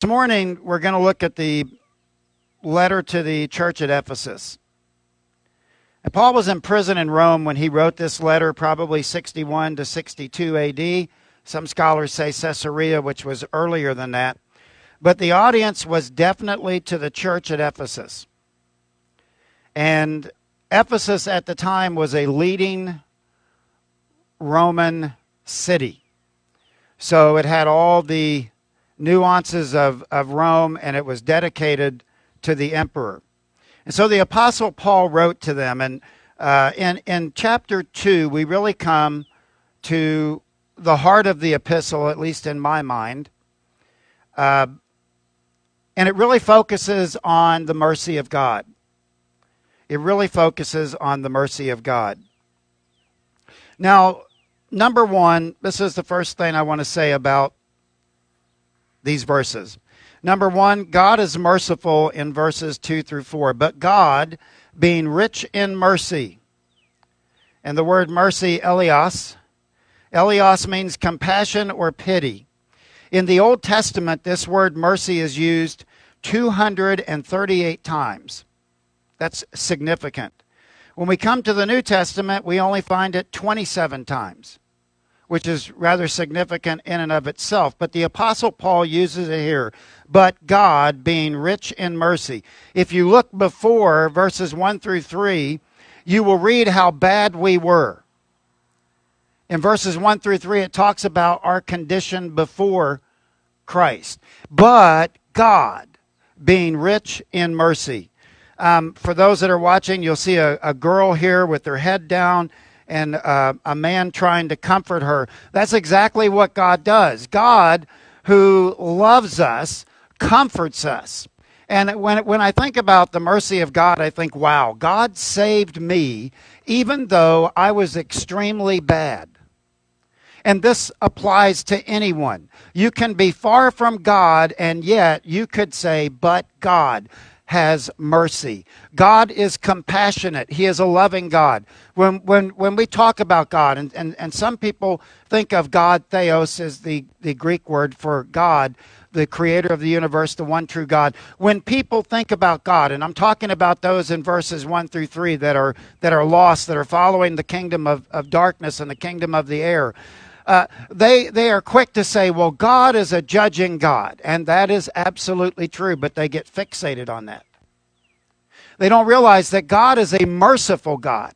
This morning, we're going to look at the letter to the church at Ephesus. And Paul was in prison in Rome when he wrote this letter, probably 61 to 62 AD. Some scholars say Caesarea, which was earlier than that. But the audience was definitely to the church at Ephesus. And Ephesus at the time was a leading Roman city. So it had all the nuances of, of Rome, and it was dedicated to the emperor. And so the Apostle Paul wrote to them. And uh, in, in chapter 2, we really come to the heart of the epistle, at least in my mind. Uh, and it really focuses on the mercy of God. It really focuses on the mercy of God. Now, number one, this is the first thing I want to say about these verses. Number one, God is merciful in verses 2 through 4, but God, being rich in mercy, and the word mercy, eleos, eleos means compassion or pity. In the Old Testament, this word mercy is used 238 times. That's significant. When we come to the New Testament, we only find it 27 times which is rather significant in and of itself. But the Apostle Paul uses it here. But God, being rich in mercy. If you look before verses 1 through 3, you will read how bad we were. In verses 1 through 3, it talks about our condition before Christ. But God, being rich in mercy. Um, for those that are watching, you'll see a, a girl here with her head down and uh, a man trying to comfort her. That's exactly what God does. God, who loves us, comforts us. And when, when I think about the mercy of God, I think, wow, God saved me even though I was extremely bad. And this applies to anyone. You can be far from God, and yet you could say, but God has mercy. God is compassionate. He is a loving God. When, when, when we talk about God, and, and, and some people think of God, theos is the, the Greek word for God, the creator of the universe, the one true God. When people think about God, and I'm talking about those in verses 1 through 3 that are, that are lost, that are following the kingdom of, of darkness and the kingdom of the air, uh, they, they are quick to say, well, God is a judging God. And that is absolutely true, but they get fixated on that. They don't realize that God is a merciful God.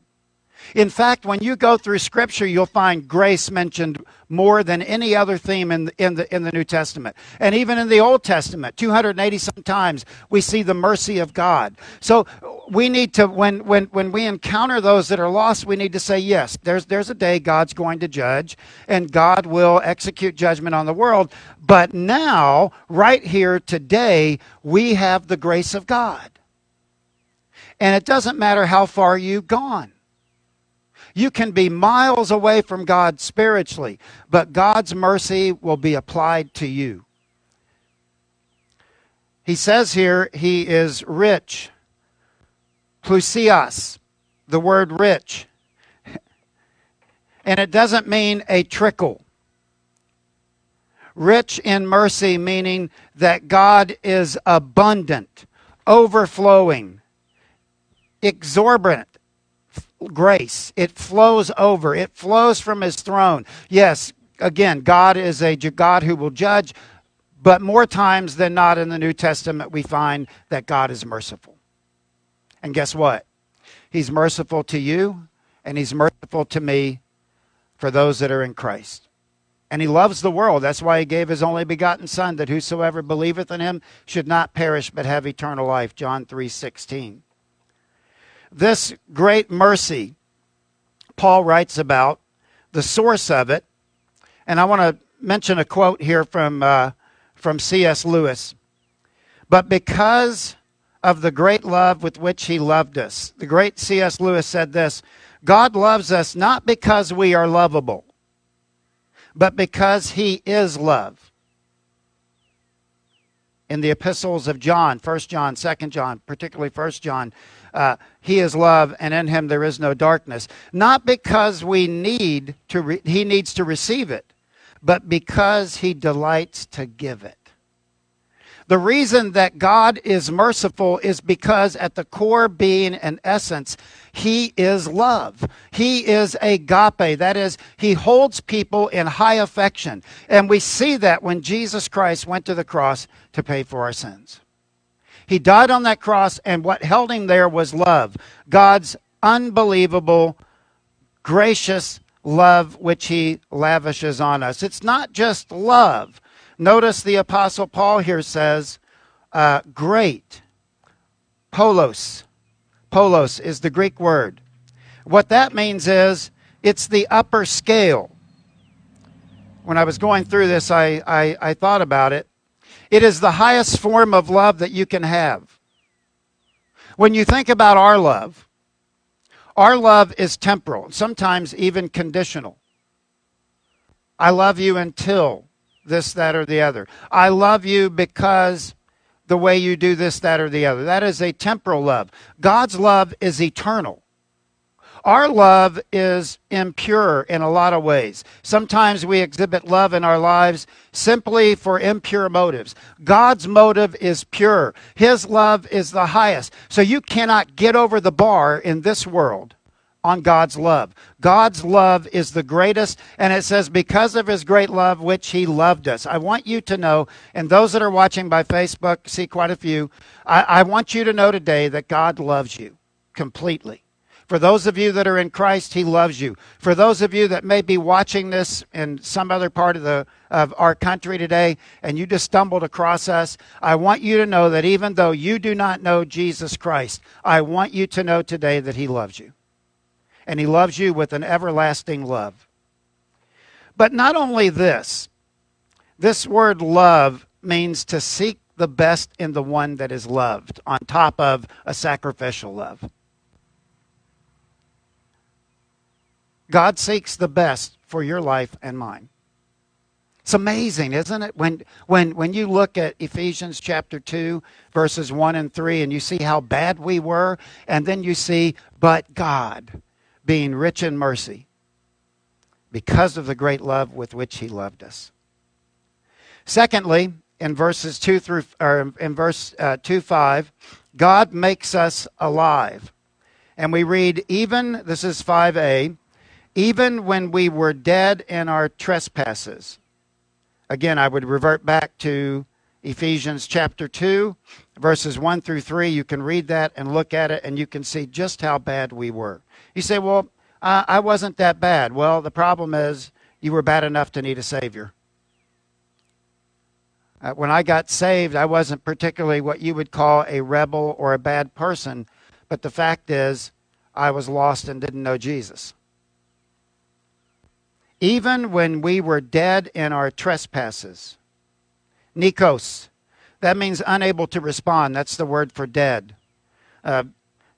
In fact, when you go through Scripture, you'll find grace mentioned more than any other theme in the, in the, in the New Testament. And even in the Old Testament, 280 sometimes, we see the mercy of God. So we need to, when, when, when we encounter those that are lost, we need to say, yes, there's, there's a day God's going to judge, and God will execute judgment on the world. But now, right here, today, we have the grace of God. And it doesn't matter how far you've gone. You can be miles away from God spiritually, but God's mercy will be applied to you. He says here, He is rich. Plusias, the word rich. And it doesn't mean a trickle. Rich in mercy, meaning that God is abundant, overflowing, exorbitant grace. It flows over, it flows from his throne. Yes, again, God is a God who will judge, but more times than not in the New Testament, we find that God is merciful. And guess what? He's merciful to you, and he's merciful to me for those that are in Christ. And he loves the world. That's why he gave his only begotten Son, that whosoever believeth in him should not perish but have eternal life. John 3 16 this great mercy, Paul writes about the source of it. And I want to mention a quote here from, uh, from C.S. Lewis. But because of the great love with which he loved us, the great C.S. Lewis said this God loves us not because we are lovable, but because he is love in the epistles of John, 1 John, 2 John, particularly 1 John, uh, he is love and in him there is no darkness. Not because we need to re- he needs to receive it, but because he delights to give it. The reason that God is merciful is because at the core being and essence, he is love. He is agape. That is, he holds people in high affection. And we see that when Jesus Christ went to the cross to pay for our sins. He died on that cross, and what held him there was love. God's unbelievable, gracious love which he lavishes on us. It's not just love. Notice the Apostle Paul here says, uh, great. Polos. Polos is the Greek word. What that means is it's the upper scale. When I was going through this, I, I, I thought about it. It is the highest form of love that you can have. When you think about our love, our love is temporal, sometimes even conditional. I love you until this, that, or the other. I love you because the way you do this, that, or the other. That is a temporal love. God's love is eternal. Our love is impure in a lot of ways. Sometimes we exhibit love in our lives simply for impure motives. God's motive is pure. His love is the highest. So you cannot get over the bar in this world on God's love. God's love is the greatest, and it says, because of his great love, which he loved us. I want you to know, and those that are watching by Facebook, see quite a few, I, I want you to know today that God loves you completely. For those of you that are in Christ, He loves you. For those of you that may be watching this in some other part of, the, of our country today and you just stumbled across us, I want you to know that even though you do not know Jesus Christ, I want you to know today that He loves you. And He loves you with an everlasting love. But not only this, this word love means to seek the best in the one that is loved on top of a sacrificial love. God seeks the best for your life and mine. It's amazing, isn't it? When, when, when you look at Ephesians chapter 2, verses 1 and 3, and you see how bad we were, and then you see, but God being rich in mercy because of the great love with which he loved us. Secondly, in verses 2 through, or in verse uh, 2 5, God makes us alive. And we read, even, this is 5a, even when we were dead in our trespasses. Again, I would revert back to Ephesians chapter 2, verses 1 through 3. You can read that and look at it, and you can see just how bad we were. You say, Well, uh, I wasn't that bad. Well, the problem is you were bad enough to need a Savior. Uh, when I got saved, I wasn't particularly what you would call a rebel or a bad person, but the fact is, I was lost and didn't know Jesus even when we were dead in our trespasses. Nikos, that means unable to respond. That's the word for dead. Uh,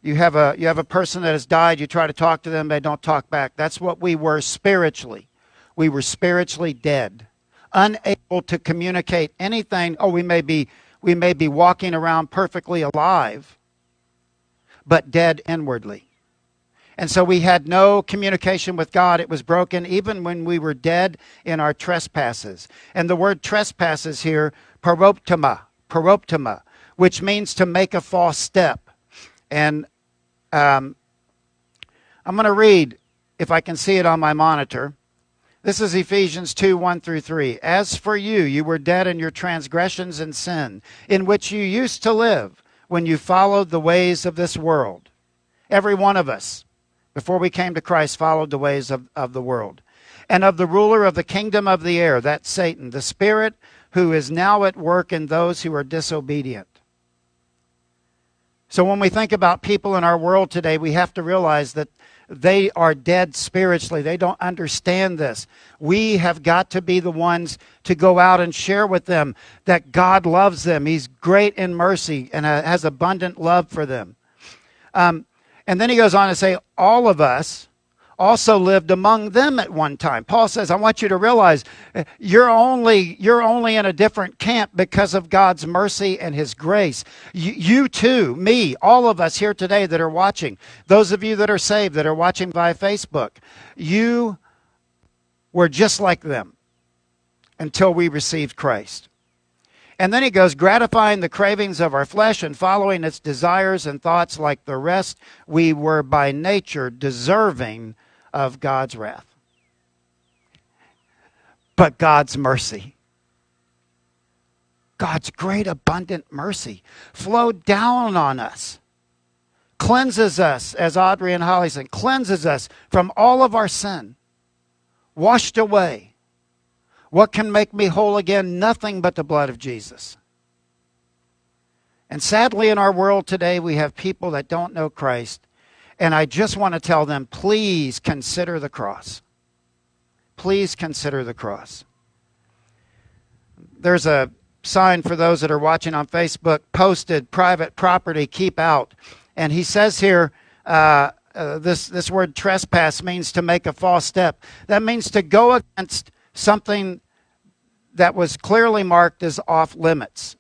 you have a you have a person that has died. You try to talk to them, they don't talk back. That's what we were spiritually. We were spiritually dead, unable to communicate anything. Oh, we may be we may be walking around perfectly alive, but dead inwardly. And so we had no communication with God. It was broken even when we were dead in our trespasses. And the word trespasses here, paraptoma, paraptoma, which means to make a false step. And um, I'm going to read, if I can see it on my monitor. This is Ephesians 2 1 through 3. As for you, you were dead in your transgressions and sin, in which you used to live when you followed the ways of this world. Every one of us before we came to Christ, followed the ways of, of the world. And of the ruler of the kingdom of the air, that's Satan, the spirit who is now at work in those who are disobedient. So when we think about people in our world today, we have to realize that they are dead spiritually. They don't understand this. We have got to be the ones to go out and share with them that God loves them. He's great in mercy and has abundant love for them. Um, and then he goes on to say, all of us also lived among them at one time. Paul says, I want you to realize uh, you're only, you're only in a different camp because of God's mercy and his grace. You, you, too, me, all of us here today that are watching, those of you that are saved that are watching via Facebook, you were just like them until we received Christ. And then he goes, gratifying the cravings of our flesh and following its desires and thoughts like the rest, we were by nature deserving of God's wrath. But God's mercy, God's great abundant mercy flowed down on us, cleanses us, as Audrey and Holly said, cleanses us from all of our sin, washed away what can make me whole again? Nothing but the blood of Jesus. And sadly, in our world today, we have people that don't know Christ. And I just want to tell them please consider the cross. Please consider the cross. There's a sign for those that are watching on Facebook posted private property, keep out. And he says here, uh, uh, this, this word trespass means to make a false step. That means to go against something that was clearly marked as off limits.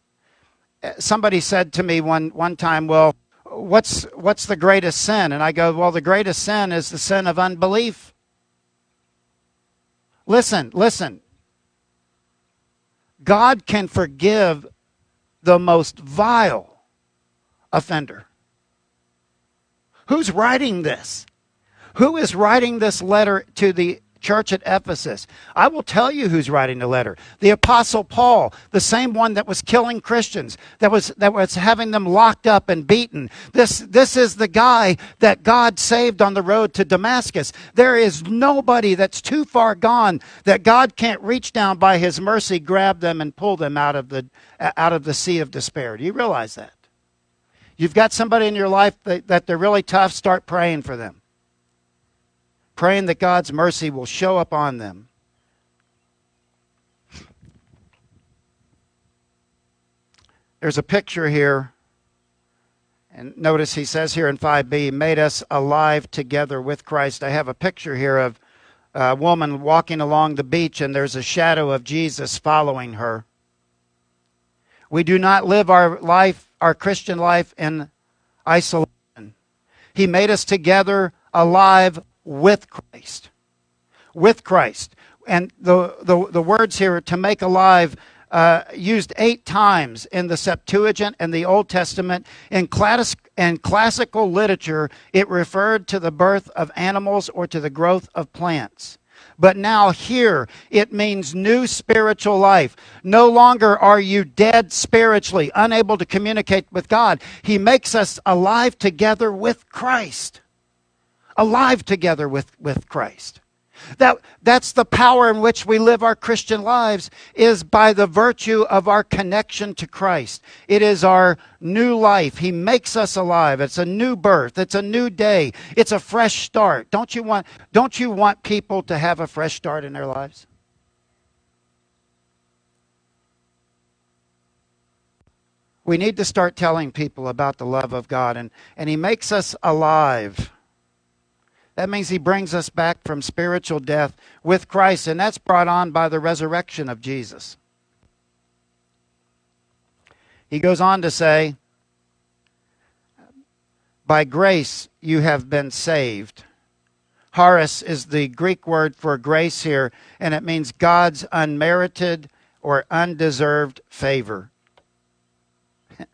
Uh, somebody said to me one, one time, Well, what's, what's the greatest sin? And I go, Well, the greatest sin is the sin of unbelief. Listen, listen. God can forgive the most vile offender. Who's writing this? Who is writing this letter to the church at Ephesus. I will tell you who's writing the letter. The apostle Paul, the same one that was killing Christians, that was that was having them locked up and beaten. This this is the guy that God saved on the road to Damascus. There is nobody that's too far gone that God can't reach down by his mercy, grab them and pull them out of the out of the sea of despair. Do you realize that? You've got somebody in your life that, that they're really tough, start praying for them praying that God's mercy will show up on them. There's a picture here. And notice he says here in 5b, made us alive together with Christ. I have a picture here of a woman walking along the beach, and there's a shadow of Jesus following her. We do not live our life, our Christian life, in isolation. He made us together alive with Christ. With Christ. And the, the, the words here, to make alive, uh, used eight times in the Septuagint and the Old Testament. In, class, in classical literature, it referred to the birth of animals or to the growth of plants. But now, here, it means new spiritual life. No longer are you dead spiritually, unable to communicate with God. He makes us alive together with Christ alive together with, with Christ. That, that's the power in which we live our Christian lives is by the virtue of our connection to Christ. It is our new life. He makes us alive. It's a new birth. It's a new day. It's a fresh start. Don't you want, don't you want people to have a fresh start in their lives? We need to start telling people about the love of God, and, and He makes us alive. That means he brings us back from spiritual death with Christ, and that's brought on by the resurrection of Jesus. He goes on to say, By grace you have been saved. Charis is the Greek word for grace here, and it means God's unmerited or undeserved favor.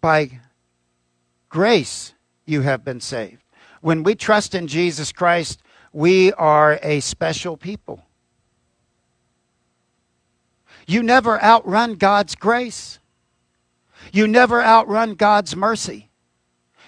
By grace you have been saved. When we trust in Jesus Christ, we are a special people. You never outrun God's grace. You never outrun God's mercy.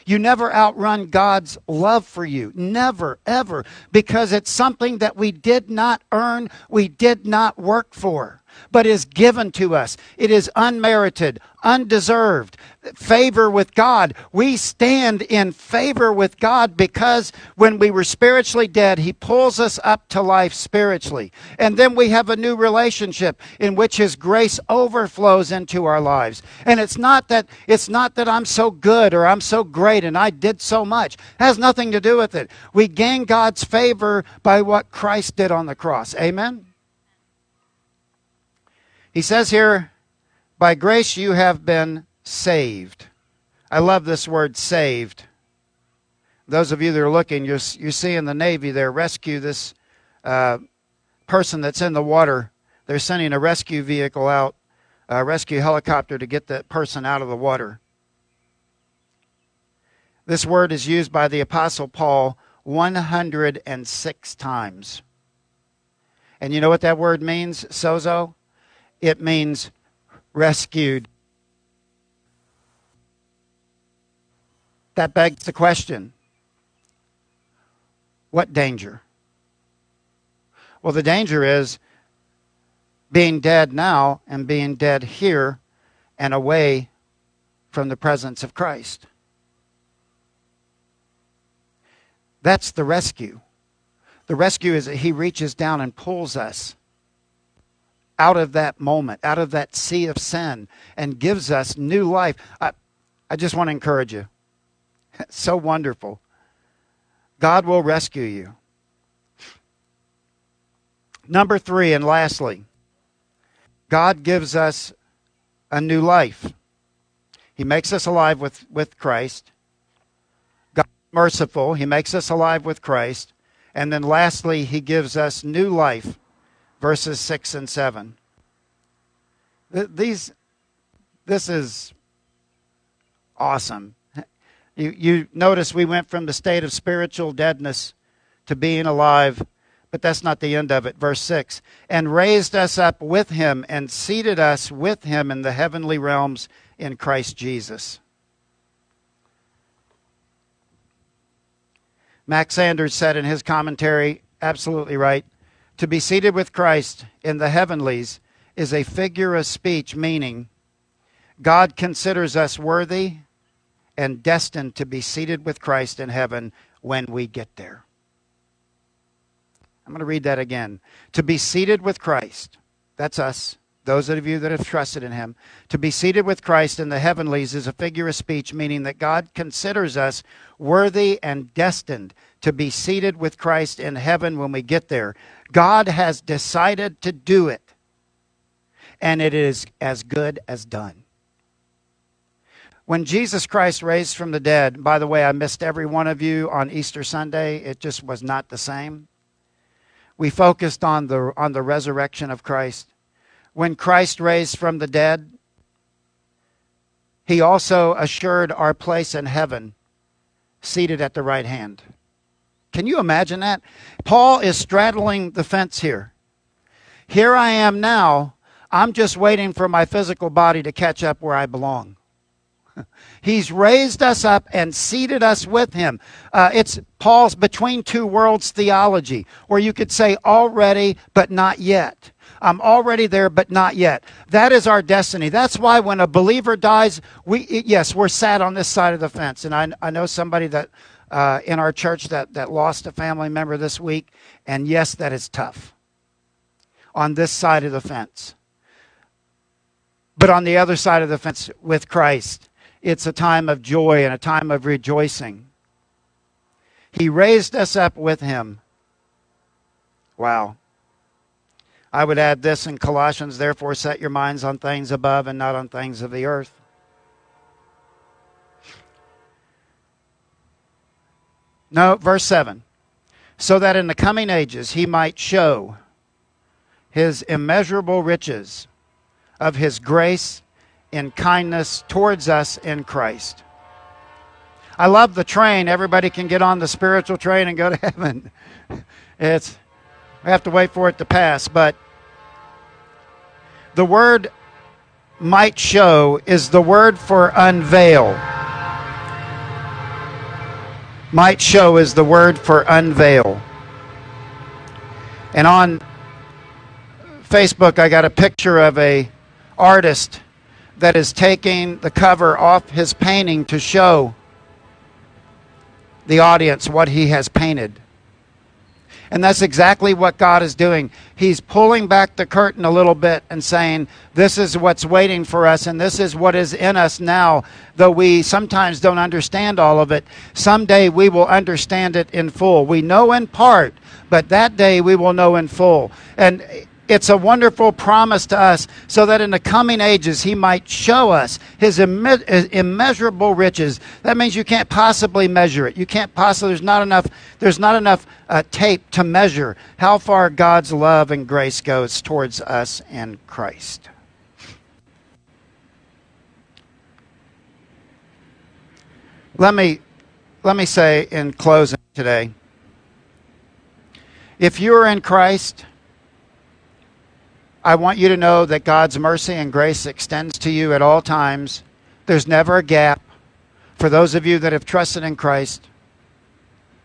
You never outrun God's love for you. Never, ever. Because it's something that we did not earn, we did not work for but is given to us. It is unmerited, undeserved. Favor with God. We stand in favor with God because when we were spiritually dead, He pulls us up to life spiritually. And then we have a new relationship in which His grace overflows into our lives. And it's not that, it's not that I'm so good or I'm so great and I did so much. It has nothing to do with it. We gain God's favor by what Christ did on the cross. Amen? He says here, by grace you have been saved. I love this word saved. Those of you that are looking, you see in the Navy there rescue this uh, person that's in the water they're sending a rescue vehicle out, a rescue helicopter to get that person out of the water. This word is used by the Apostle Paul 106 times. And you know what that word means, sozo? It means rescued. That begs the question what danger? Well, the danger is being dead now and being dead here and away from the presence of Christ. That's the rescue. The rescue is that He reaches down and pulls us out of that moment, out of that sea of sin, and gives us new life. I, I just want to encourage you. so wonderful. God will rescue you. Number three, and lastly, God gives us a new life. He makes us alive with, with Christ. God merciful. He makes us alive with Christ. And then lastly, he gives us new life, verses 6 and 7. These, this is awesome. You, you notice we went from the state of spiritual deadness to being alive, but that's not the end of it. Verse 6 And raised us up with him and seated us with him in the heavenly realms in Christ Jesus. Max Anders said in his commentary, absolutely right, to be seated with Christ in the heavenlies is a figure of speech, meaning God considers us worthy and destined to be seated with Christ in heaven when we get there. I'm going to read that again. To be seated with Christ, that's us, those of you that have trusted in Him. To be seated with Christ in the heavenlies is a figure of speech, meaning that God considers us worthy and destined to be seated with Christ in heaven when we get there. God has decided to do it and it is as good as done. When Jesus Christ raised from the dead, by the way, I missed every one of you on Easter Sunday. It just was not the same. We focused on the, on the resurrection of Christ. When Christ raised from the dead, he also assured our place in heaven, seated at the right hand. Can you imagine that? Paul is straddling the fence here. Here I am now, I'm just waiting for my physical body to catch up where I belong. He's raised us up and seated us with him. Uh, it's Paul's between two worlds theology, where you could say already, but not yet. I'm already there, but not yet. That is our destiny. That's why when a believer dies, we yes, we're sat on this side of the fence. And I, I know somebody that uh, in our church that, that lost a family member this week, and yes, that is tough on this side of the fence. But on the other side of the fence with Christ, it's a time of joy and a time of rejoicing. He raised us up with him. Wow. I would add this in Colossians, therefore set your minds on things above and not on things of the earth. No, verse 7. So that in the coming ages he might show his immeasurable riches of his grace in kindness towards us in Christ. I love the train. Everybody can get on the spiritual train and go to heaven. It's we have to wait for it to pass, but the word might show is the word for unveil. Might show is the word for unveil. And on Facebook, I got a picture of a artist that is taking the cover off his painting to show the audience what he has painted. And that's exactly what God is doing. He's pulling back the curtain a little bit and saying, This is what's waiting for us, and this is what is in us now. Though we sometimes don't understand all of it, someday we will understand it in full. We know in part, but that day we will know in full. And It's a wonderful promise to us so that in the coming ages he might show us his immeasurable riches. That means you can't possibly measure it. You can't possibly, there's not enough, there's not enough uh, tape to measure how far God's love and grace goes towards us in Christ. Let me, let me say in closing today if you're in Christ, I want you to know that God's mercy and grace extends to you at all times. There's never a gap. For those of you that have trusted in Christ,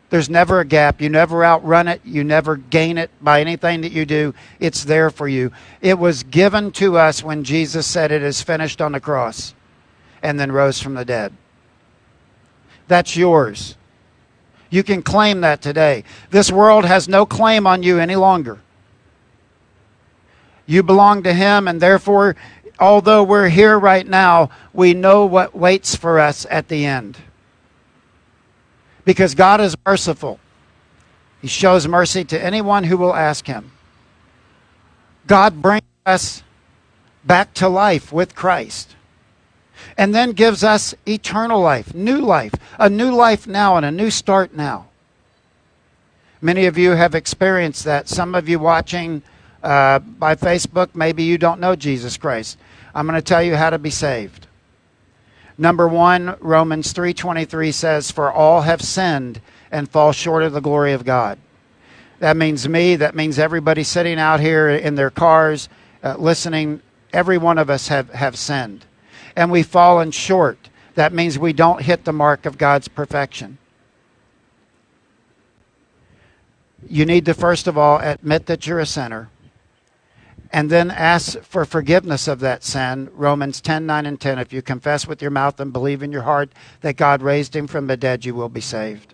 there's never a gap. You never outrun it. You never gain it by anything that you do. It's there for you. It was given to us when Jesus said it is finished on the cross and then rose from the dead. That's yours. You can claim that today. This world has no claim on you any longer. You belong to Him, and therefore, although we're here right now, we know what waits for us at the end. Because God is merciful, He shows mercy to anyone who will ask Him. God brings us back to life with Christ and then gives us eternal life, new life, a new life now and a new start now. Many of you have experienced that. Some of you watching uh, by Facebook, maybe you don't know Jesus Christ. I'm going to tell you how to be saved. Number one, Romans 3:23 says, "For all have sinned and fall short of the glory of God." That means me. That means everybody sitting out here in their cars, uh, listening. Every one of us have, have sinned, and we've fallen short. That means we don't hit the mark of God's perfection. You need to first of all admit that you're a sinner and then ask for forgiveness of that sin. Romans 10 9 and 10. If you confess with your mouth and believe in your heart that God raised him from the dead, you will be saved.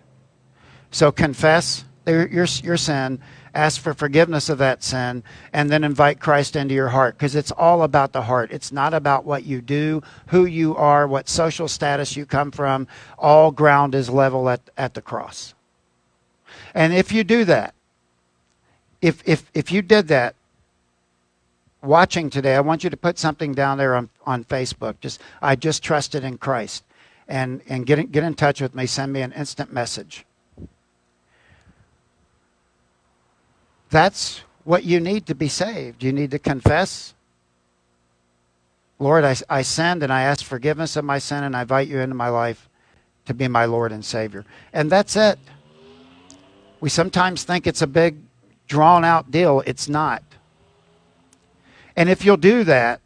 So confess your, your sin, ask for forgiveness of that sin, and then invite Christ into your heart because it's all about the heart. It's not about what you do, who you are, what social status you come from. All ground is level at, at the cross. And if you do that, if, if, if you did that, watching today, I want you to put something down there on, on Facebook. Just I just trusted in Christ. And and get in, get in touch with me. Send me an instant message. That's what you need to be saved. You need to confess. Lord, I, I sinned and I ask forgiveness of my sin and I invite you into my life to be my Lord and Savior. And that's it. We sometimes think it's a big, drawn out deal. It's not. And if you'll do that,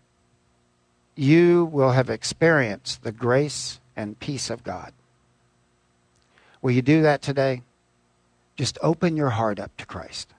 you will have experienced the grace and peace of God. Will you do that today? Just open your heart up to Christ.